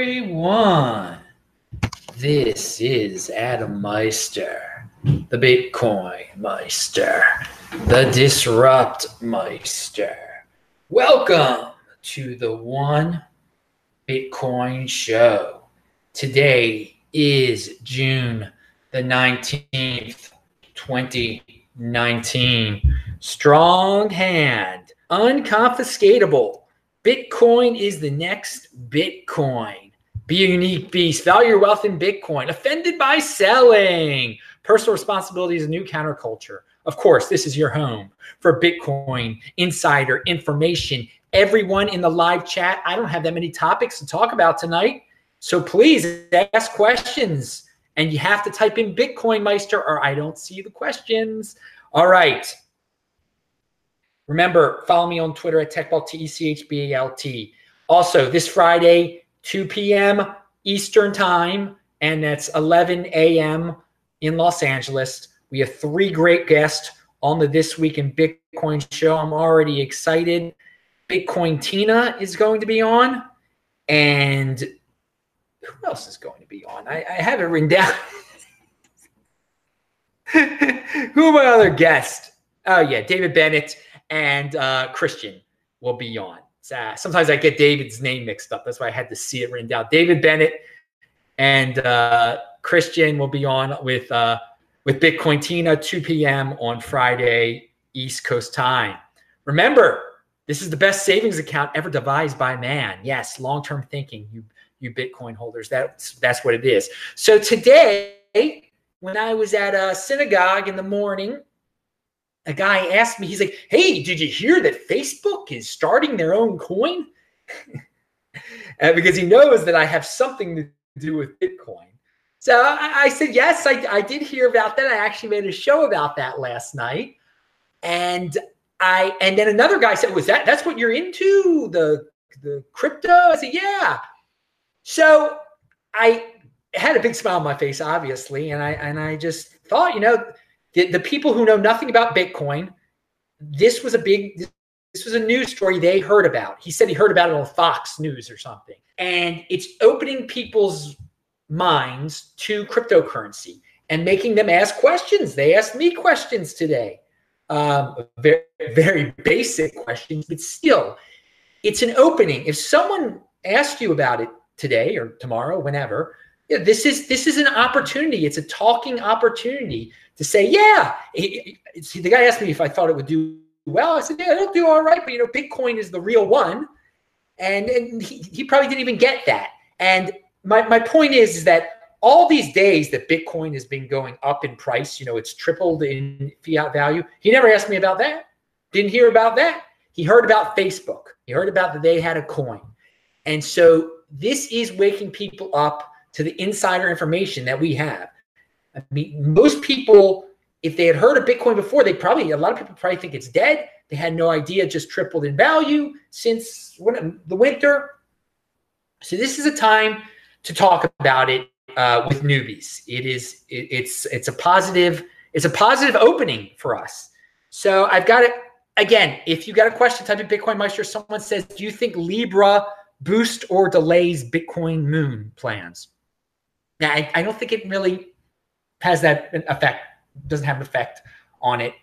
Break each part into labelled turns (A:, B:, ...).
A: everyone. This is Adam Meister, the Bitcoin Meister, the Disrupt Meister. Welcome to the One Bitcoin Show. Today is June the 19th, 2019. Strong hand, unconfiscatable Bitcoin is the next Bitcoin. Be a unique beast. Value your wealth in Bitcoin. Offended by selling. Personal responsibility is a new counterculture. Of course, this is your home for Bitcoin insider information. Everyone in the live chat, I don't have that many topics to talk about tonight. So please ask questions. And you have to type in Bitcoin Meister or I don't see the questions. All right. Remember, follow me on Twitter at TechBalt, T E C H B A L T. Also, this Friday, 2 p.m. Eastern Time, and that's 11 a.m. in Los Angeles. We have three great guests on the This Week in Bitcoin show. I'm already excited. Bitcoin Tina is going to be on. And who else is going to be on? I, I have it written down. who are my other guests? Oh, yeah, David Bennett and uh, Christian will be on. Uh, sometimes I get David's name mixed up. That's why I had to see it written down. David Bennett and uh, Christian will be on with uh, with Bitcoin Tina 2 p.m. on Friday East Coast time. Remember, this is the best savings account ever devised by man. Yes, long term thinking. You you Bitcoin holders. That's that's what it is. So today, when I was at a synagogue in the morning, a guy asked me, he's like, Hey, did you hear that Facebook is starting their own coin? uh, because he knows that I have something to do with Bitcoin. So I, I said, Yes, I, I did hear about that. I actually made a show about that last night. And I and then another guy said, Was that that's what you're into? The the crypto? I said, Yeah. So I had a big smile on my face, obviously, and I and I just thought, you know, the, the people who know nothing about Bitcoin, this was a big, this was a news story they heard about. He said he heard about it on Fox News or something. And it's opening people's minds to cryptocurrency and making them ask questions. They asked me questions today. Um, very, very basic questions, but still, it's an opening. If someone asked you about it today or tomorrow, whenever, yeah, this is this is an opportunity. It's a talking opportunity to say, yeah. He, he, the guy asked me if I thought it would do well. I said, yeah, it'll do all right, but you know, Bitcoin is the real one, and and he, he probably didn't even get that. And my my point is, is that all these days that Bitcoin has been going up in price, you know, it's tripled in fiat value. He never asked me about that. Didn't hear about that. He heard about Facebook. He heard about that they had a coin. And so this is waking people up to the insider information that we have. I mean, most people, if they had heard of Bitcoin before, they probably, a lot of people probably think it's dead. They had no idea, just tripled in value since when, the winter. So this is a time to talk about it uh, with newbies. It is, it, it's, it's a positive, it's a positive opening for us. So I've got it again. If you got a question, type in Bitcoin Meister. Someone says, "Do you think Libra boost or delays Bitcoin Moon plans?" I, I don't think it really has that effect, doesn't have an effect on it.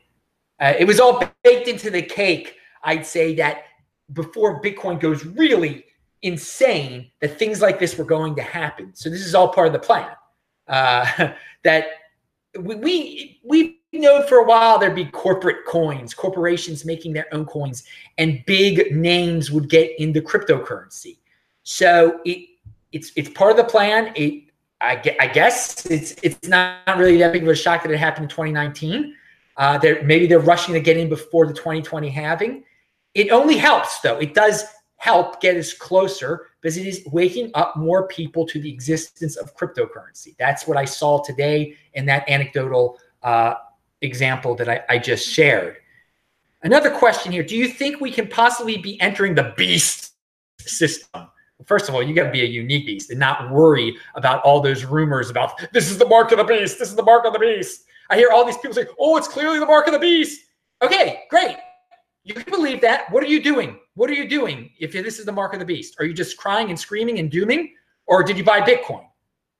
A: Uh, it was all baked into the cake. I'd say that before Bitcoin goes really insane, that things like this were going to happen. So this is all part of the plan. Uh, that we, we we've known for a while there'd be corporate coins, corporations making their own coins, and big names would get into cryptocurrency. So it it's it's part of the plan. It I, guess it's it's not really that big of a shock that it happened in 2019. Uh, they're, maybe they're rushing to get in before the 2020 halving. It only helps, though. It does help get us closer because it is waking up more people to the existence of cryptocurrency. That's what I saw today in that anecdotal uh, example that I, I just shared. Another question here Do you think we can possibly be entering the beast system? First of all, you got to be a unique beast and not worry about all those rumors about this is the mark of the beast. This is the mark of the beast. I hear all these people say, oh, it's clearly the mark of the beast. Okay, great. You can believe that. What are you doing? What are you doing if this is the mark of the beast? Are you just crying and screaming and dooming? or did you buy Bitcoin?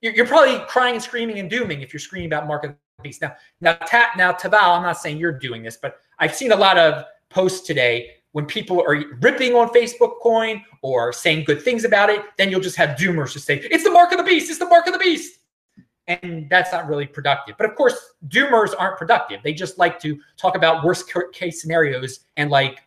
A: You're, probably crying and screaming and dooming if you're screaming about mark of the beast. Now, now, ta- now, Taval, I'm not saying you're doing this, but I've seen a lot of posts today when people are ripping on Facebook coin or saying good things about it, then you'll just have doomers to say, it's the mark of the beast, it's the mark of the beast. And that's not really productive. But of course, doomers aren't productive. They just like to talk about worst case scenarios and like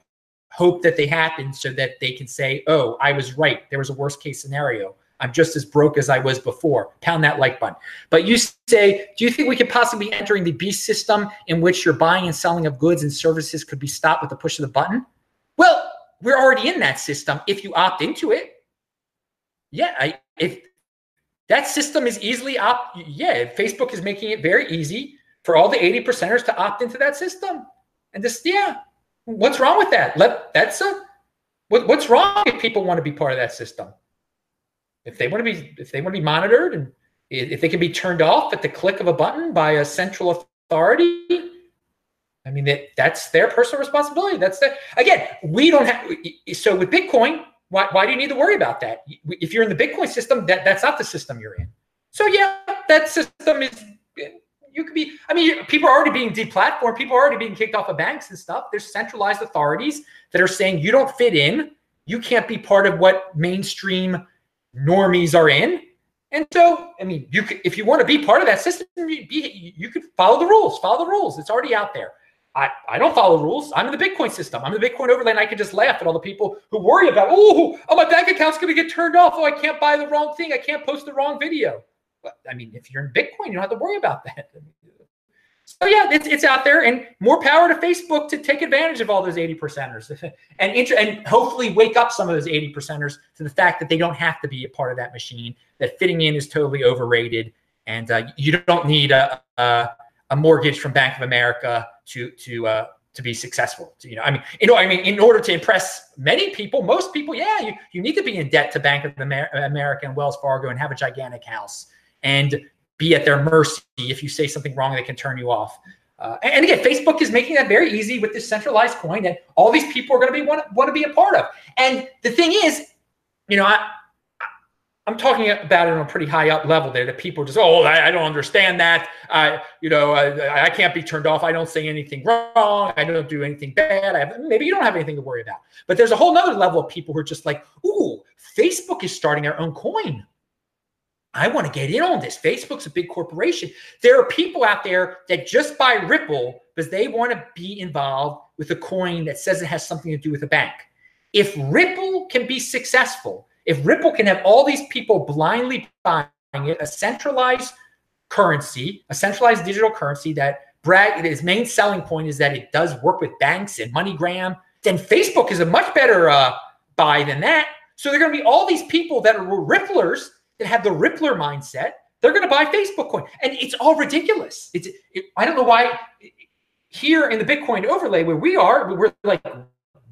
A: hope that they happen so that they can say, oh, I was right. There was a worst case scenario. I'm just as broke as I was before. Pound that like button. But you say, do you think we could possibly be entering the beast system in which your buying and selling of goods and services could be stopped with the push of the button? Well, we're already in that system if you opt into it. Yeah, I, if that system is easily opt, yeah, Facebook is making it very easy for all the 80 percenters to opt into that system. And this, yeah, what's wrong with that? Let that's a what, what's wrong if people want to be part of that system? If they want to be, if they want to be monitored and if they can be turned off at the click of a button by a central authority, I mean, that that's their personal responsibility. That's the again, we don't have. So with Bitcoin, why, why do you need to worry about that? If you're in the Bitcoin system, that that's not the system you're in. So yeah, that system is. You could be. I mean, people are already being deplatformed. People are already being kicked off of banks and stuff. There's centralized authorities that are saying you don't fit in. You can't be part of what mainstream normies are in. And so, I mean, you could, if you want to be part of that system, you, be, you could follow the rules. Follow the rules. It's already out there. I, I don't follow the rules. I'm in the Bitcoin system. I'm in the Bitcoin overlay, and I can just laugh at all the people who worry about, oh, oh, my bank account's going to get turned off. Oh, I can't buy the wrong thing. I can't post the wrong video. But I mean, if you're in Bitcoin, you don't have to worry about that. So yeah, it's, it's out there, and more power to Facebook to take advantage of all those 80 percenters, and inter- and hopefully wake up some of those 80 percenters to the fact that they don't have to be a part of that machine. That fitting in is totally overrated, and uh, you don't need a, a a mortgage from Bank of America to to uh, to be successful. You know, I mean, you know, I mean, in order to impress many people, most people, yeah, you, you need to be in debt to Bank of Amer- America and Wells Fargo and have a gigantic house and be at their mercy. If you say something wrong, they can turn you off. Uh, and again, Facebook is making that very easy with this centralized coin that all these people are going to be want, want to be a part of. And the thing is, you know, I, I'm talking about it on a pretty high up level there that people just, oh, I, I don't understand that. I, you know, I, I, can't be turned off. I don't say anything wrong. I don't do anything bad. I have, maybe you don't have anything to worry about. But there's a whole other level of people who are just like, ooh, Facebook is starting their own coin. I want to get in on this. Facebook's a big corporation. There are people out there that just buy Ripple because they want to be involved with a coin that says it has something to do with a bank. If Ripple can be successful, if Ripple can have all these people blindly buying it, a centralized currency, a centralized digital currency that brag its main selling point is that it does work with banks and MoneyGram, then Facebook is a much better uh, buy than that. So they're going to be all these people that are Ripplers that have the Rippler mindset. They're going to buy Facebook coin, and it's all ridiculous. It's it, I don't know why here in the Bitcoin overlay where we are, we're like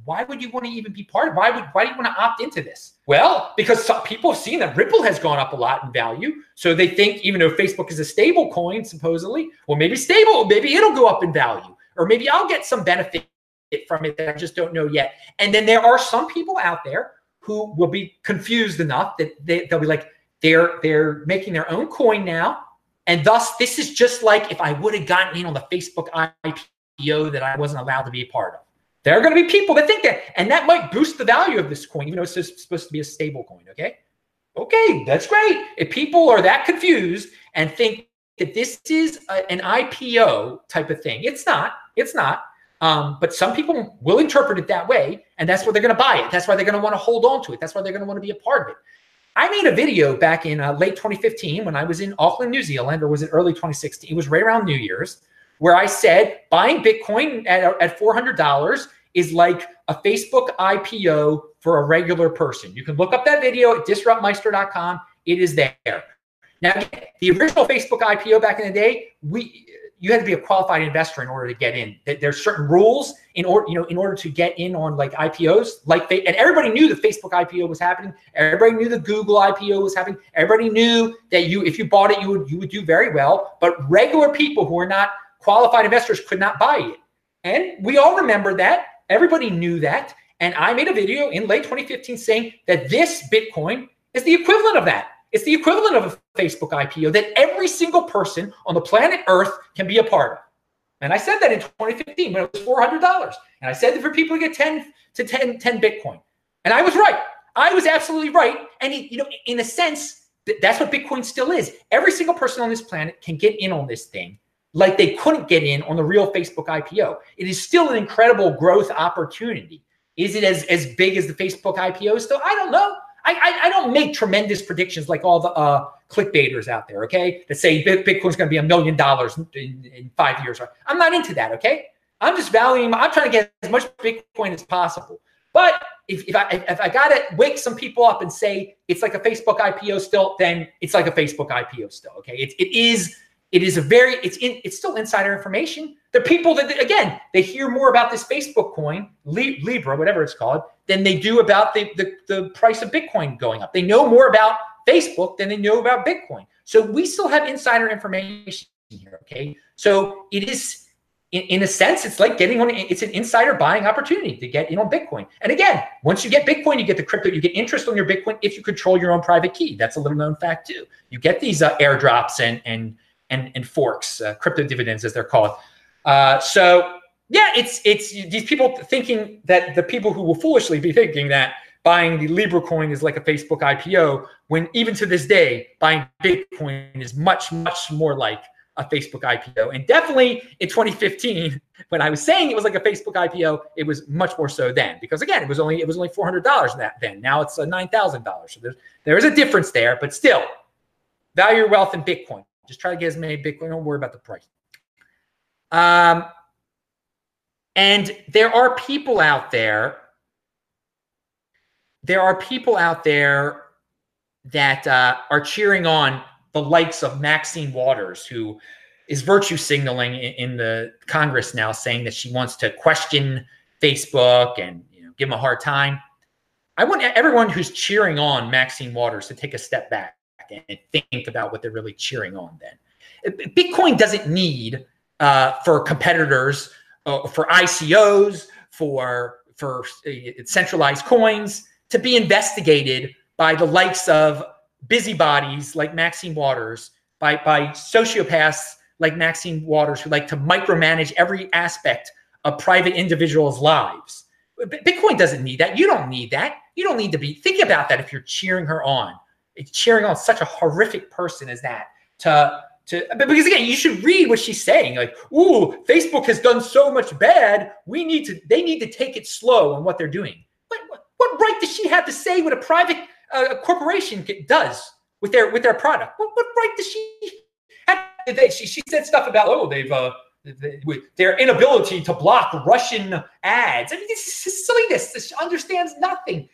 A: why would you want to even be part of why would why do you want to opt into this? Well because some people have seen that ripple has gone up a lot in value. So they think even though facebook is a stable coin supposedly well maybe stable maybe it'll go up in value or maybe i'll get some benefit from it that i just don't know yet. And then there are some people out there who will be confused enough that they, they'll be like they're they're making their own coin now. And thus this is just like if i would have gotten in on the facebook ipo that i wasn't allowed to be a part of there are going to be people that think that, and that might boost the value of this coin, even though it's supposed to be a stable coin. Okay. Okay, that's great. If people are that confused and think that this is a, an IPO type of thing, it's not. It's not. Um, but some people will interpret it that way, and that's why they're going to buy it. That's why they're going to want to hold on to it. That's why they're going to want to be a part of it. I made a video back in uh, late 2015 when I was in Auckland, New Zealand, or was it early 2016? It was right around New Year's, where I said buying Bitcoin at, at $400 is like a Facebook IPO for a regular person. You can look up that video at disruptmeister.com. It is there. Now, the original Facebook IPO back in the day, we you had to be a qualified investor in order to get in. There's certain rules in order, you know, in order to get in on like IPOs, like and everybody knew the Facebook IPO was happening. Everybody knew the Google IPO was happening. Everybody knew that you, if you bought it, you would you would do very well. But regular people who are not qualified investors could not buy it, and we all remember that. Everybody knew that. And I made a video in late 2015 saying that this Bitcoin is the equivalent of that. It's the equivalent of a Facebook IPO that every single person on the planet Earth can be a part of. And I said that in 2015 when it was $400. And I said that for people to get 10 to 10, 10 Bitcoin. And I was right. I was absolutely right. And, you know, in a sense, that's what Bitcoin still is. Every single person on this planet can get in on this thing like they couldn't get in on the real Facebook IPO. It is still an incredible growth opportunity. Is it as, as big as the Facebook IPO still? I don't know. I, I, I don't make tremendous predictions like all the uh, clickbaiters out there, okay, that say Bitcoin's going to be a million dollars in five years. I'm not into that, okay? I'm just valuing, I'm trying to get as much Bitcoin as possible. But if, if I if I gotta wake some people up and say it's like a Facebook IPO still, then it's like a Facebook IPO still. Okay. It, it is it is a very it's in it's still insider information. The people that again they hear more about this Facebook coin Libra whatever it's called than they do about the, the the price of Bitcoin going up. They know more about Facebook than they know about Bitcoin. So we still have insider information here. Okay, so it is. In, in a sense, it's like getting on. It's an insider buying opportunity to get in on Bitcoin. And again, once you get Bitcoin, you get the crypto. You get interest on your Bitcoin if you control your own private key. That's a little known fact too. You get these uh, airdrops and and and, and forks, uh, crypto dividends as they're called. Uh, so yeah, it's it's these people thinking that the people who will foolishly be thinking that buying the Libra coin is like a Facebook IPO, when even to this day, buying Bitcoin is much much more like a Facebook IPO. And definitely in 2015, when I was saying it was like a Facebook IPO, it was much more so then because again, it was only it was only $400 that then. Now it's uh, $9,000. So there's there is a difference there, but still, value your wealth in Bitcoin. Just try to get as many Bitcoin. Don't worry about the price. Um, and there are people out there. There are people out there that uh, are cheering on the likes of Maxine Waters, who is virtue signaling in, in, the Congress now, saying that she wants to question Facebook and you know, give them a hard time. I want everyone who's cheering on Maxine Waters to take a step back and think about what they're really cheering on then. Bitcoin doesn't need uh, for competitors, uh, for ICOs, for for uh, centralized coins to be investigated by the likes of busybodies like Maxine Waters, by by sociopaths like Maxine Waters who like to micromanage every aspect of private individuals' lives. Bitcoin doesn't need that. You don't need that. You don't need to be think about that if you're cheering her on cheering on such a horrific person as that to to because again you should read what she's saying like ooh facebook has done so much bad we need to they need to take it slow on what they're doing what, what, right does she have to say what a private uh, corporation does with their with their product what, what right does she have they, she, she said stuff about oh they've uh their inability to block Russian ads. I mean, this is silliness. She understands nothing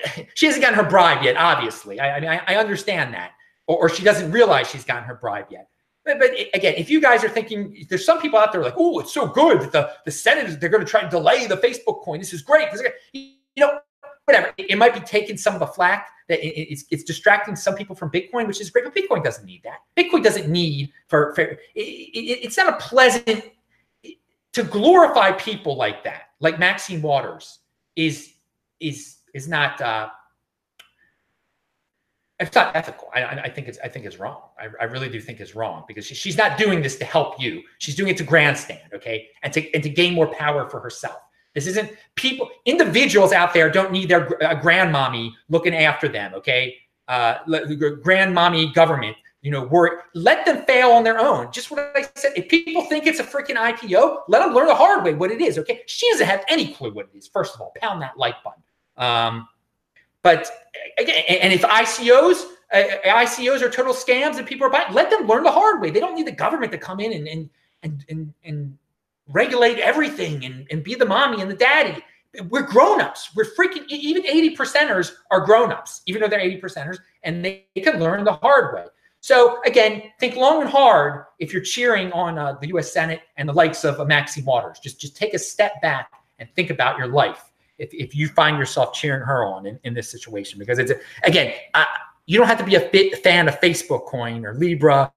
A: she hasn't gotten her bribe yet, obviously. I, I mean, I, I understand that. Or, or, she doesn't realize she's gotten her bribe yet. But, but again, if you guys are thinking, there's some people out there like, oh, it's so good that the, the Senate they're going to try and delay the Facebook coin. This is great. This is You know, whatever. It, it, might be taking some of the flack that it, it's, it's distracting some people from Bitcoin, which is great. But Bitcoin doesn't need that. Bitcoin doesn't need for, for it's not a pleasant to glorify people like that, like Maxine Waters is, is, is not uh, it's not ethical. I, I, think it's I think it's wrong. I, I really do think it's wrong because she, she's not doing this to help you. She's doing it to grandstand, okay, and to and to gain more power for herself. This isn't people. Individuals out there don't need their uh, grandmommy looking after them, okay? Uh, grandmommy government, you know, work. Let them fail on their own. Just what I said. If people think it's a freaking IPO, let them learn the hard way what it is. Okay, she doesn't have any clue what it is. First of all, pound that like button. Um, but again, and if ICOs, uh, ICOs are total scams and people are buying, let them learn the hard way. They don't need the government to come in and and and and, and regulate everything and, and be the mommy and the daddy. We're grown-ups. We're freaking even 80 percenters are grown-ups, even though they're 80 percenters, and they, can learn the hard way. So again, think long and hard if you're cheering on uh, the U.S. Senate and the likes of uh, Maxine Waters. Just just take a step back and think about your life if, if you find yourself cheering her on in, in this situation because it's again I, you don't have to be a fan of facebook coin or libra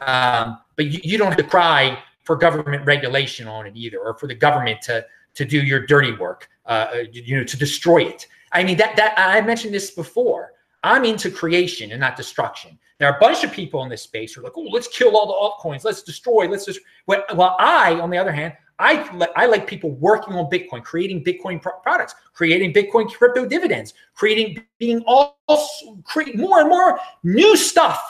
A: um, but you, you don't have to cry for government regulation on it either or for the government to to do your dirty work uh, you know to destroy it i mean that that i mentioned this before I'm into creation and not destruction. There are a bunch of people in this space who are like, oh, let's kill all the altcoins, let's destroy, let's just. Well, I, on the other hand, I, I like people working on Bitcoin, creating Bitcoin pro- products, creating Bitcoin crypto dividends, creating being all create more and more new stuff.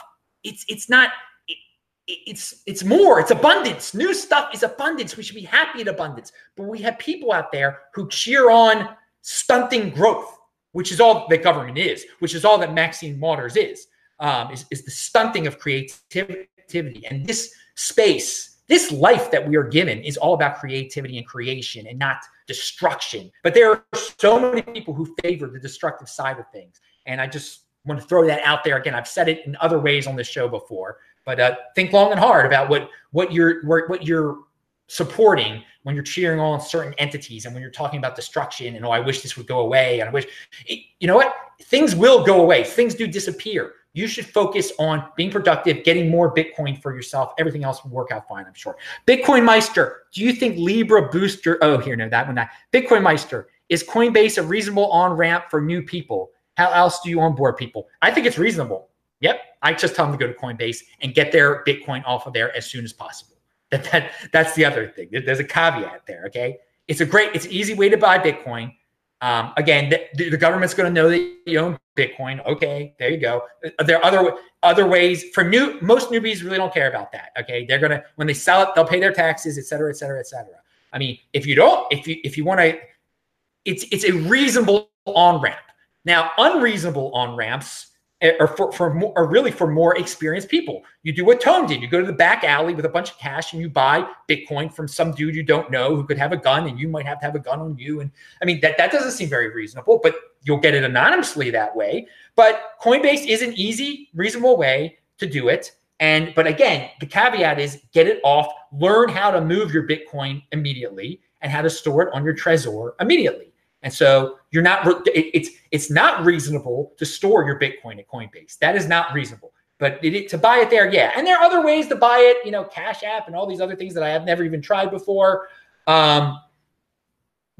A: It's it's not it, it's it's more. It's abundance. New stuff is abundance. We should be happy at abundance. But we have people out there who cheer on stunting growth, which is all that government is, which is all that Maxine Waters is, um, is, is the stunting of creativity. And this space this life that we are given is all about creativity and creation and not destruction. But there are so many people who favor the destructive side of things. And I just want to throw that out there again. I've said it in other ways on this show before, but uh, think long and hard about what what you're what you're supporting when you're cheering on certain entities and when you're talking about destruction and oh I wish this would go away and I wish you know what things will go away things do disappear you should focus on being productive, getting more Bitcoin for yourself. Everything else will work out fine, I'm sure. Bitcoin Meister, do you think Libra Booster? Oh, here, no, that one. That Bitcoin Meister is Coinbase a reasonable on ramp for new people? How else do you onboard people? I think it's reasonable. Yep, I just tell them to go to Coinbase and get their Bitcoin off of there as soon as possible. That, that that's the other thing. There's a caveat there. Okay, it's a great, it's an easy way to buy Bitcoin. Um, again, the, the government's going to know that you own Bitcoin. Okay, there you go. There are other other ways for new. Most newbies really don't care about that. Okay, they're gonna when they sell it, they'll pay their taxes, et cetera, et cetera, et cetera. I mean, if you don't, if you if you want to, it's it's a reasonable on ramp. Now, unreasonable on ramps Eh, or for, for more, or really for more experienced people. You do what Tone did. You go to the back alley with a bunch of cash and you buy Bitcoin from some dude you don't know who could have a gun and you might have to have a gun on you. And I mean, that, that doesn't seem very reasonable, but you'll get it anonymously that way. But Coinbase is an easy, reasonable way to do it. And but again, the caveat is get it off, learn how to move your Bitcoin immediately and how to store it on your Trezor immediately. And so you're not it's it's not reasonable to store your Bitcoin at Coinbase. That is not reasonable. But it, to buy it there, yeah. And there are other ways to buy it, you know, Cash App and all these other things that I have never even tried before. Um,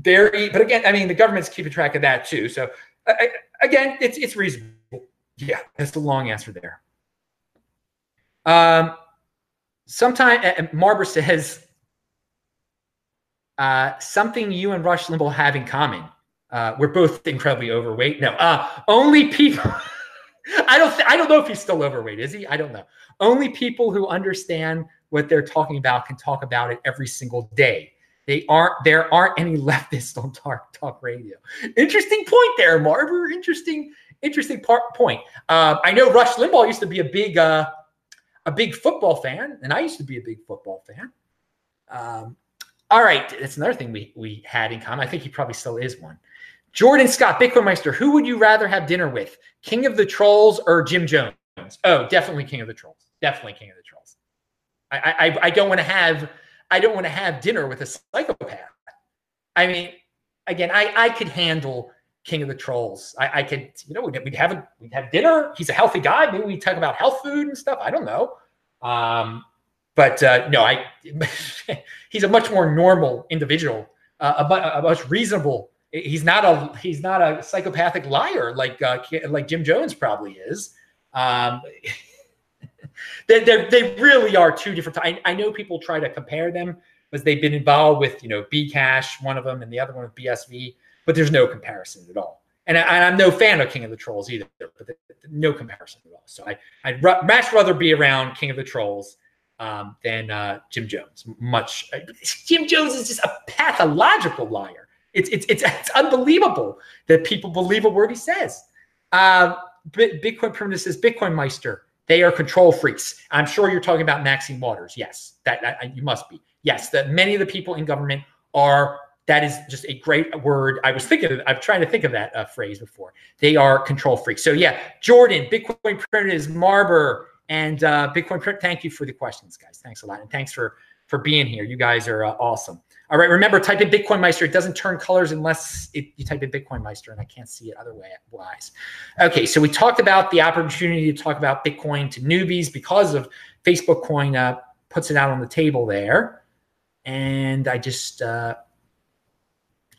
A: very, but again, I mean, the government's keeping track of that too. So I, again, it's it's reasonable. Yeah, that's the long answer there. Um, sometime uh, Marber says uh, something you and Rush Limbaugh have in common. Uh, we're both incredibly overweight. No, uh, only people. I don't. Th- I don't know if he's still overweight. Is he? I don't know. Only people who understand what they're talking about can talk about it every single day. They aren't. There aren't any leftists on talk talk radio. Interesting point there, Marver. Interesting. Interesting part point. Uh, I know Rush Limbaugh used to be a big, uh, a big football fan, and I used to be a big football fan. Um, all right, that's another thing we we had in common. I think he probably still is one. Jordan Scott, Bitcoin Meister, who would you rather have dinner with, King of the Trolls or Jim Jones? Oh, definitely King of the Trolls. Definitely King of the Trolls. I I, I don't want to have I don't want to have dinner with a psychopath. I mean, again, I I could handle King of the Trolls. I, I could, you know, we'd, we'd have a, we'd have dinner. He's a healthy guy. Maybe we talk about health food and stuff. I don't know. Um, but uh, no, I he's a much more normal individual, uh, a, a, much reasonable. He's not a he's not a psychopathic liar like uh, like Jim Jones probably is. Um, they they really are two different. I, I know people try to compare them because they've been involved with you know Bcash, one of them, and the other one with BSV, but there's no comparison at all. And, I, am no fan of King of the Trolls either, but the, the, no comparison at all. So I, I'd much rather be around King of the Trolls um, than uh, Jim Jones. Much. Uh, Jim Jones is just a pathological liar. It's it's it's, it's unbelievable that people believe a word he says. Uh, Bitcoin Primitive says Bitcoin Meister. They are control freaks. I'm sure you're talking about Maxine Waters. Yes, that, that you must be. Yes, that many of the people in government are. That is just a great word. I was thinking. I'm trying to think of that uh, phrase before. They are control freaks. So yeah, Jordan, Bitcoin Primitive is Marber. And uh, Bitcoin, thank you for the questions, guys. Thanks a lot, and thanks for for being here. You guys are uh, awesome. All right, remember, type in Bitcoin Meister. It doesn't turn colors unless it, you type in Bitcoin Meister, and I can't see it otherwise. Okay, so we talked about the opportunity to talk about Bitcoin to newbies because of Facebook Coin uh, puts it out on the table there. And I just, uh,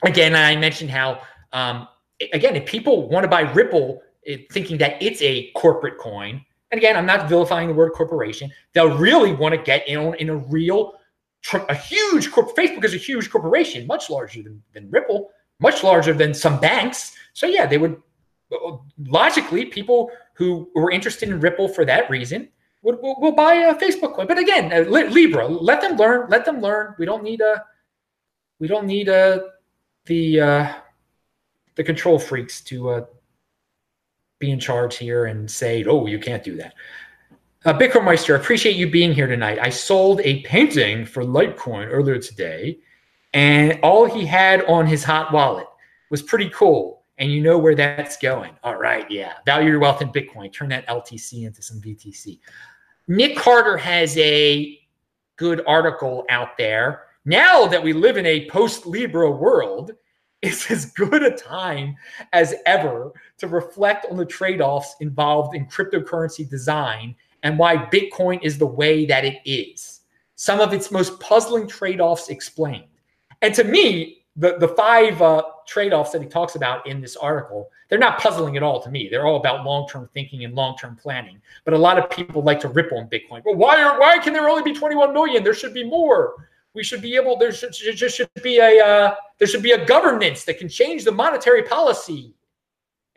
A: again, I mentioned how, um, again, if people want to buy Ripple it, thinking that it's a corporate coin. And again, I'm not vilifying the word corporation. They'll really want to get in in a real, a huge corp. Facebook is a huge corporation, much larger than, than Ripple, much larger than some banks. So yeah, they would logically people who were interested in Ripple for that reason would will, will buy a Facebook coin. But again, uh, Libra, let them learn. Let them learn. We don't need a we don't need a the uh, the control freaks to uh, be in charge here and say, oh, you can't do that. Uh, Bitcoin Meister, appreciate you being here tonight. I sold a painting for Litecoin earlier today, and all he had on his hot wallet was pretty cool. And you know where that's going. All right, yeah. Value your wealth in Bitcoin. Turn that LTC into some BTC. Nick Carter has a good article out there. Now that we live in a post Libra world, it's as good a time as ever to reflect on the trade offs involved in cryptocurrency design and why Bitcoin is the way that it is. Some of its most puzzling trade offs explained. And to me, the, the five uh, trade offs that he talks about in this article, they're not puzzling at all to me. They're all about long term thinking and long term planning. But a lot of people like to rip on Bitcoin. Well, why, are, why can there only be 21 million? There should be more we should be able there should, just should be a uh, there should be a governance that can change the monetary policy.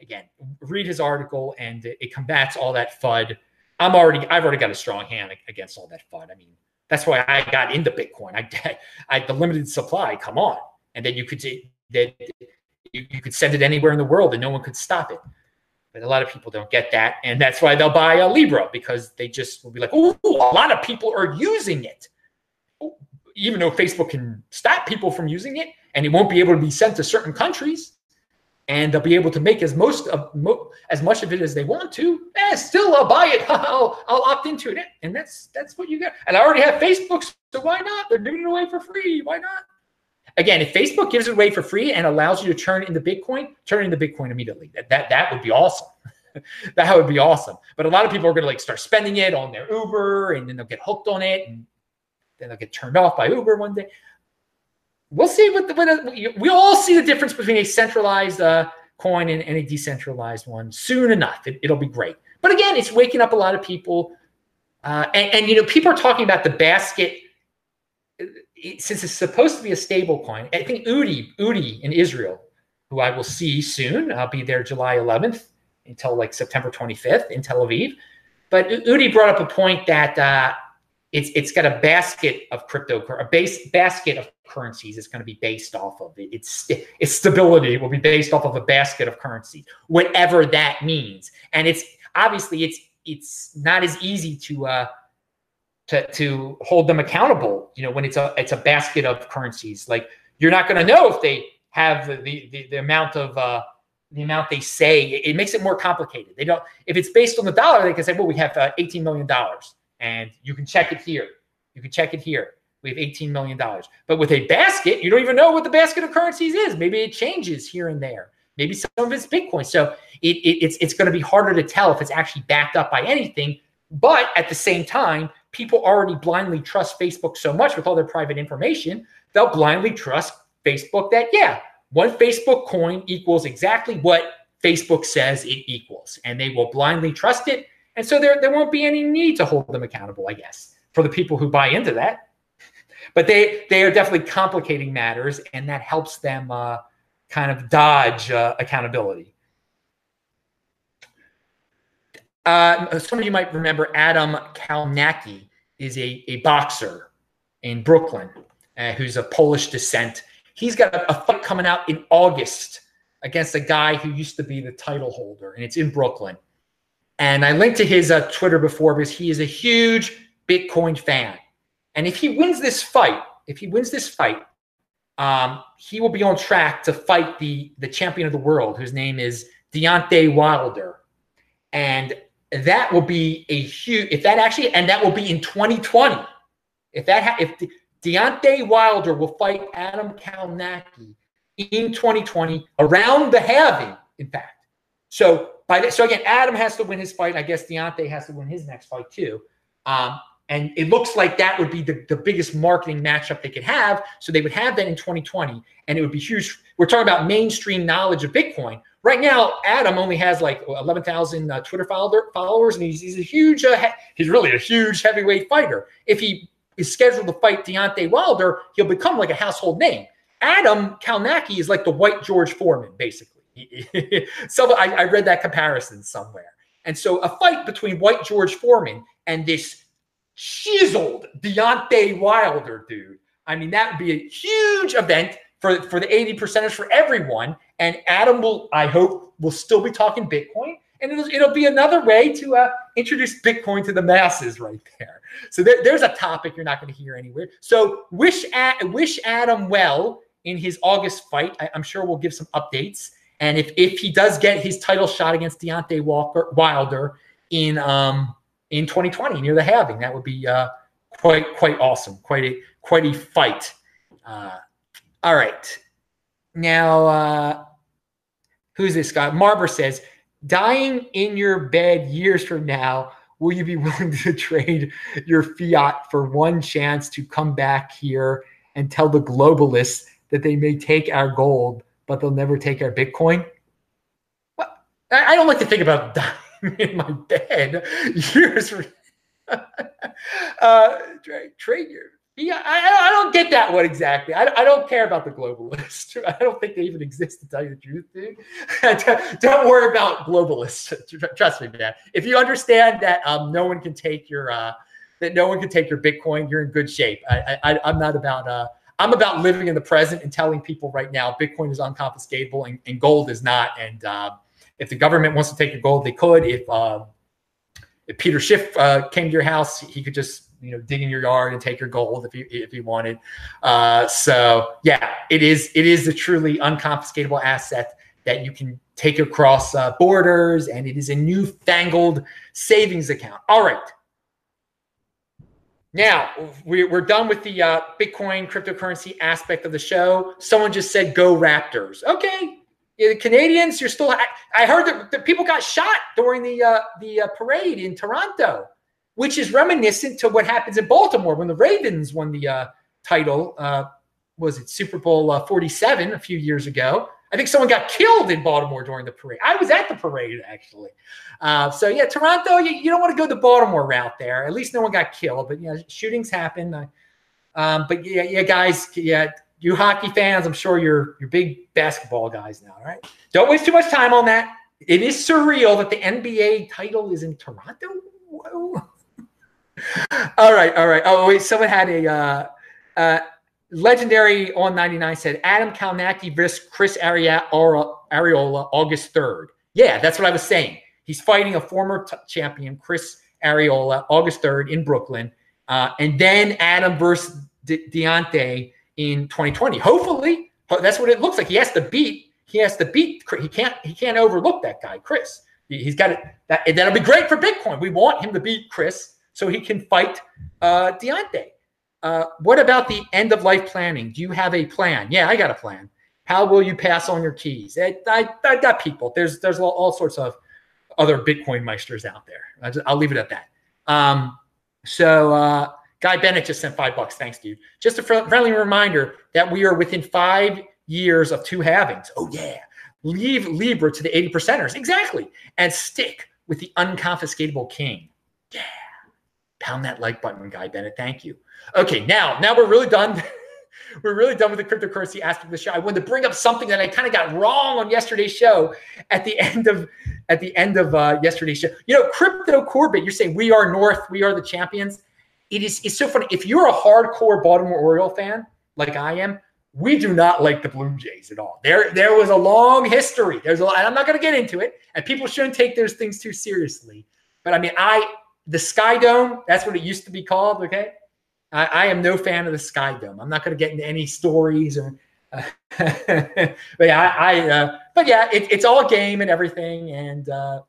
A: Again read his article and it, it combats all that fud. I'm already i've already got a strong hand against all that fud. I mean that's why i got into bitcoin. I i the limited supply come on. And then you could that you, you could send it anywhere in the world and no one could stop it. But a lot of people don't get that. And that's why they'll buy a libra because they just will be like oh a lot of people are using it even though Facebook can stop people from using it and it won't be able to be sent to certain countries and they'll be able to make as most of mo- as much of it as they want to, eh, still I'll buy it. I'll, I'll opt into it. And that's that's what you get. And I already have Facebook, so why not? They're giving it away for free. Why not? Again, if Facebook gives it away for free and allows you to turn into Bitcoin, turn into Bitcoin immediately. That that, that would be awesome. that would be awesome. But a lot of people are going to like start spending it on their Uber and then they'll get hooked on it and then they'll get turned off by Uber one day. We'll see what the, what we all see the difference between a centralized uh, coin and, and, a decentralized one soon enough. It, will be great. But again, it's waking up a lot of people. Uh, and, and, you know, people are talking about the basket since it's supposed to be a stable coin. I think Udi, Udi in Israel, who I will see soon. I'll be there July 11th until like September 25th in Tel Aviv. But Udi brought up a point that uh, it's it's got a basket of crypto a base basket of currencies it's going to be based off of. It it's its stability will be based off of a basket of currencies whatever that means. And it's obviously it's it's not as easy to uh to to hold them accountable you know when it's a it's a basket of currencies. Like you're not going to know if they have the, the the amount of uh the amount they say. It, it makes it more complicated. They don't if it's based on the dollar they can say well we have uh, 18 million dollars and you can check it here. You can check it here. We have $18 million. But with a basket, you don't even know what the basket of currencies is. Maybe it changes here and there. Maybe some of it's Bitcoin. So it, it, it's, it's going to be harder to tell if it's actually backed up by anything. But at the same time, people already blindly trust Facebook so much with all their private information, they'll blindly trust Facebook that, yeah, one Facebook coin equals exactly what Facebook says it equals. And they will blindly trust it and so there, there won't be any need to hold them accountable, I guess, for the people who buy into that. But they they are definitely complicating matters, and that helps them uh, kind of dodge uh, accountability. Uh, some of you might remember Adam Kownacki is a, a boxer in Brooklyn uh, who's of Polish descent. He's got a, a fight coming out in August against a guy who used to be the title holder, and it's in Brooklyn. And I linked to his uh, Twitter before because he is a huge Bitcoin fan. And if he wins this fight, if he wins this fight, um, he will be on track to fight the the champion of the world, whose name is Deontay Wilder, and that will be a huge. If that actually, and that will be in 2020. If that ha- if De- Deontay Wilder will fight Adam Kownacki in 2020 around the halving, in fact. So by so again, Adam has to win his fight. I guess Deontay has to win his next fight too. Um, and it looks like that would be the, the biggest marketing matchup they could have. So they would have that in 2020, and it would be huge. We're talking about mainstream knowledge of Bitcoin. right now, Adam only has like 11,000 uh, Twitter followers, and he's, he's a huge, uh, he's really a huge heavyweight fighter. If he is scheduled to fight Deontay Wilder, he'll become like a household name. Adam Kownacki is like the white George Foreman, basically. So I, I read that comparison somewhere. And so a fight between white George Foreman and this chiseled Deontay Wilder dude. I mean, that would be a huge event for, for the 80 percenters for everyone. And Adam will, I hope, will still be talking Bitcoin. And it'll, it'll be another way to uh, introduce Bitcoin to the masses right there. So there, there's a topic you're not going to hear anywhere. So wish, wish Adam well in his August fight. I, am sure we'll give some updates. And if, if he does get his title shot against Deontay Walker, Wilder in um, in 2020 near the halving, that would be uh, quite quite awesome. Quite a quite a fight. Uh, all right, now uh, who's this guy? Marber says, "Dying in your bed years from now." Will you be willing to trade your fiat for one chance to come back here and tell the globalists that they may take our gold, but they'll never take our Bitcoin? Well, I don't like to think about dying in my bed years. uh, trade, trade your. Yeah, I, I don't get that one exactly. I, I don't care about the globalists. I don't think they even exist to tell you the truth, dude. don't worry about globalists. Trust me, man. If you understand that um, no one can take your uh, that no one can take your Bitcoin, you're in good shape. I, I, I'm not about uh, I'm about living in the present and telling people right now Bitcoin is unconfiscatable and, and gold is not. And uh, if the government wants to take your gold, they could. If uh, if Peter Schiff uh, came to your house, he could just you know dig in your yard and take your gold if he if he wanted. Uh, so yeah, it is it is a truly unconfiscatable asset that you can take across uh, borders, and it is a newfangled savings account. All right. Now we're done with the uh, Bitcoin cryptocurrency aspect of the show. Someone just said, "Go Raptors." Okay, the Canadians, you're still. I, I heard that, that, people got shot during the uh, the uh, parade in Toronto, which is reminiscent to what happens in Baltimore when the Ravens won the uh, title. Uh, was it Super Bowl uh, 47 a few years ago? I think someone got killed in Baltimore during the parade. I was at the parade actually. Uh, so yeah, Toronto, you, you don't want to go the Baltimore route there. At least no one got killed, but you know, shootings happen. Uh, um, but yeah, yeah, guys, yeah, you hockey fans, I'm sure you're you're big basketball guys now, right? Don't waste too much time on that. It is surreal that the NBA title is in Toronto. Whoa. all right, all right. Oh wait, someone had a uh, uh, legendary on 99 said Adam Kownacki versus Chris Arreola August 3rd. Yeah, that's what I was saying. He's fighting a former t- champion, Chris Arreola, August 3rd in Brooklyn. Uh, and then Adam versus De- Deontay in 2020. Hopefully, that's what it looks like. He has to beat. He has to beat. He can't. He can't overlook that guy, Chris. He, has got it. That that'll be great for Bitcoin. We want him to beat Chris so he can fight uh, Deontay. Uh, what about the end of life planning? Do you have a plan? Yeah, I got a plan. How will you pass on your keys? I, I, I got people. There's there's all, sorts of other Bitcoin meisters out there. I'll leave it at that. Um, so uh, Guy Bennett just sent five bucks. Thanks, dude. Just a friendly reminder that we are within five years of two halvings. Oh, yeah. Leave Libra to the 80 percenters. Exactly. And stick with the unconfiscatable king. Yeah. Pound that like button, Guy Bennett. Thank you. Okay, now, now we're really done. we're really done with the cryptocurrency aspect of the show. I wanted to bring up something that I kind of got wrong on yesterday's show at the end of at the end of uh, yesterday's show. You know, crypto Corbett, you're saying we are North, we are the champions it is it's so funny. If you're a hardcore Baltimore Oriole fan, like I am, we do not like the Blue Jays at all. There, there was a long history. There's a lot, and I'm not going to get into it. And people shouldn't take those things too seriously. But I mean, I the Sky Dome, that's what it used to be called. Okay, I, I am no fan of the Sky Dome. I'm not going to get into any stories or. Uh, but yeah, I, I uh, but yeah, it, it's all game and everything, and uh,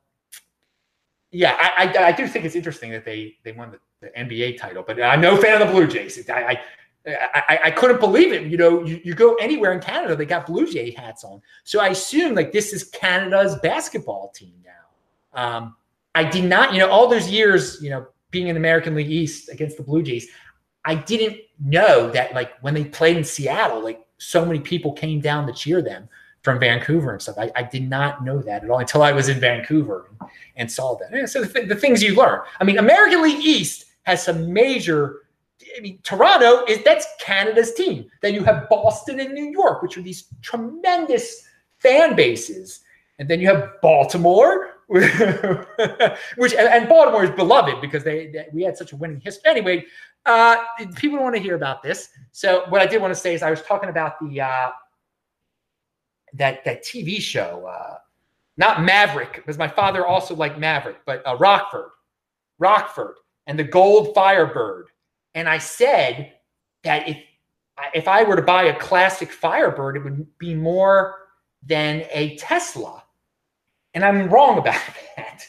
A: yeah, I, I, I do think it's interesting that they they won the the NBA title. But I'm no fan of the Blue Jays. I, I, I, couldn't believe it. You know, you, you, go anywhere in Canada, they got Blue Jay hats on. So I assume like this is Canada's basketball team now. Um, I did not, you know, all those years, you know, being in American League East against the Blue Jays, I didn't know that like when they played in Seattle, like so many people came down to cheer them from Vancouver and stuff. I, I, did not know that at all until I was in Vancouver and, and saw that. So the, th- the, things you learn. I mean, American League East has some major. I mean, Toronto is that's Canada's team. Then you have Boston and New York, which are these tremendous fan bases, and then you have Baltimore, which and Baltimore is beloved because they, they, we had such a winning history. Anyway, uh, people don't want to hear about this. So what I did want to say is I was talking about the uh, that that TV show, uh, not Maverick, because my father also liked Maverick, but uh, Rockford, Rockford, and the Gold Firebird. And I said that if if I were to buy a classic Firebird, it would be more than a Tesla. And I'm wrong about that.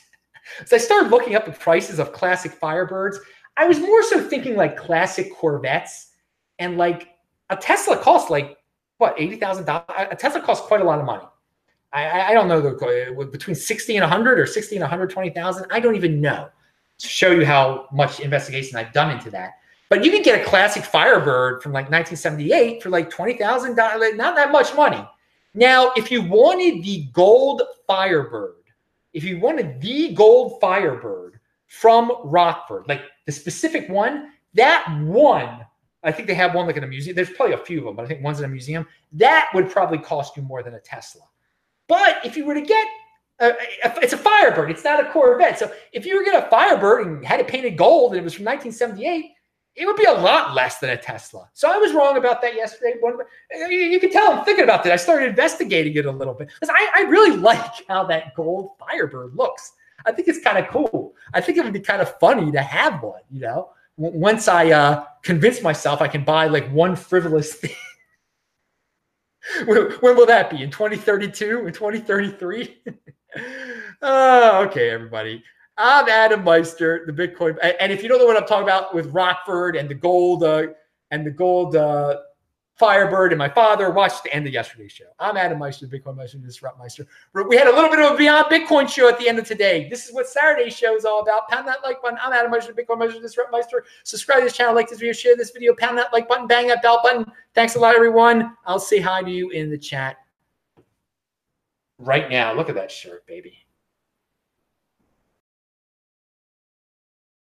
A: so I started looking up the prices of classic Firebirds. I was more so thinking like classic Corvettes and like a Tesla costs like what eighty thousand dollars. A Tesla costs quite a lot of money. I, I don't know the uh, between sixty and hundred or sixty and one hundred twenty thousand. I don't even know to show you how much investigation I've done into that. But you can get a classic Firebird from like 1978 for like twenty thousand dollars, not that much money. Now, if you wanted the gold Firebird, if you wanted the gold Firebird from Rockford, like the specific one, that one I think they have one like in a museum. There's probably a few of them, but I think one's in a museum. That would probably cost you more than a Tesla. But if you were to get, a, it's a Firebird. It's not a Corvette. So if you were to get a Firebird and had it painted gold and it was from 1978, it would be a lot less than a Tesla. So I was wrong about that yesterday. You can tell I'm thinking about that. I started investigating it a little bit because I, I really like how that gold Firebird looks. I think it's kind of cool. I think it would be kind of funny to have one, you know once I uh, convince myself I can buy like one frivolous thing. when, when will that be? In 2032? In 2033? oh, okay, everybody. I'm Adam Meister, the Bitcoin. And if you don't know what I'm talking about with Rockford and the gold uh, and the gold uh, Firebird and my father watched the end of yesterday's show. I'm Adam Meister, the Bitcoin Meister, Disrupt Meister. We had a little bit of a Beyond Bitcoin show at the end of today. This is what Saturday's show is all about. Pound that like button. I'm Adam Meister, the Bitcoin Meister, Disrupt Meister. Subscribe to this channel, like this video, share this video, pound that like button, bang that bell button. Thanks a lot, everyone. I'll say hi to you in the chat right now. Look at that shirt, baby.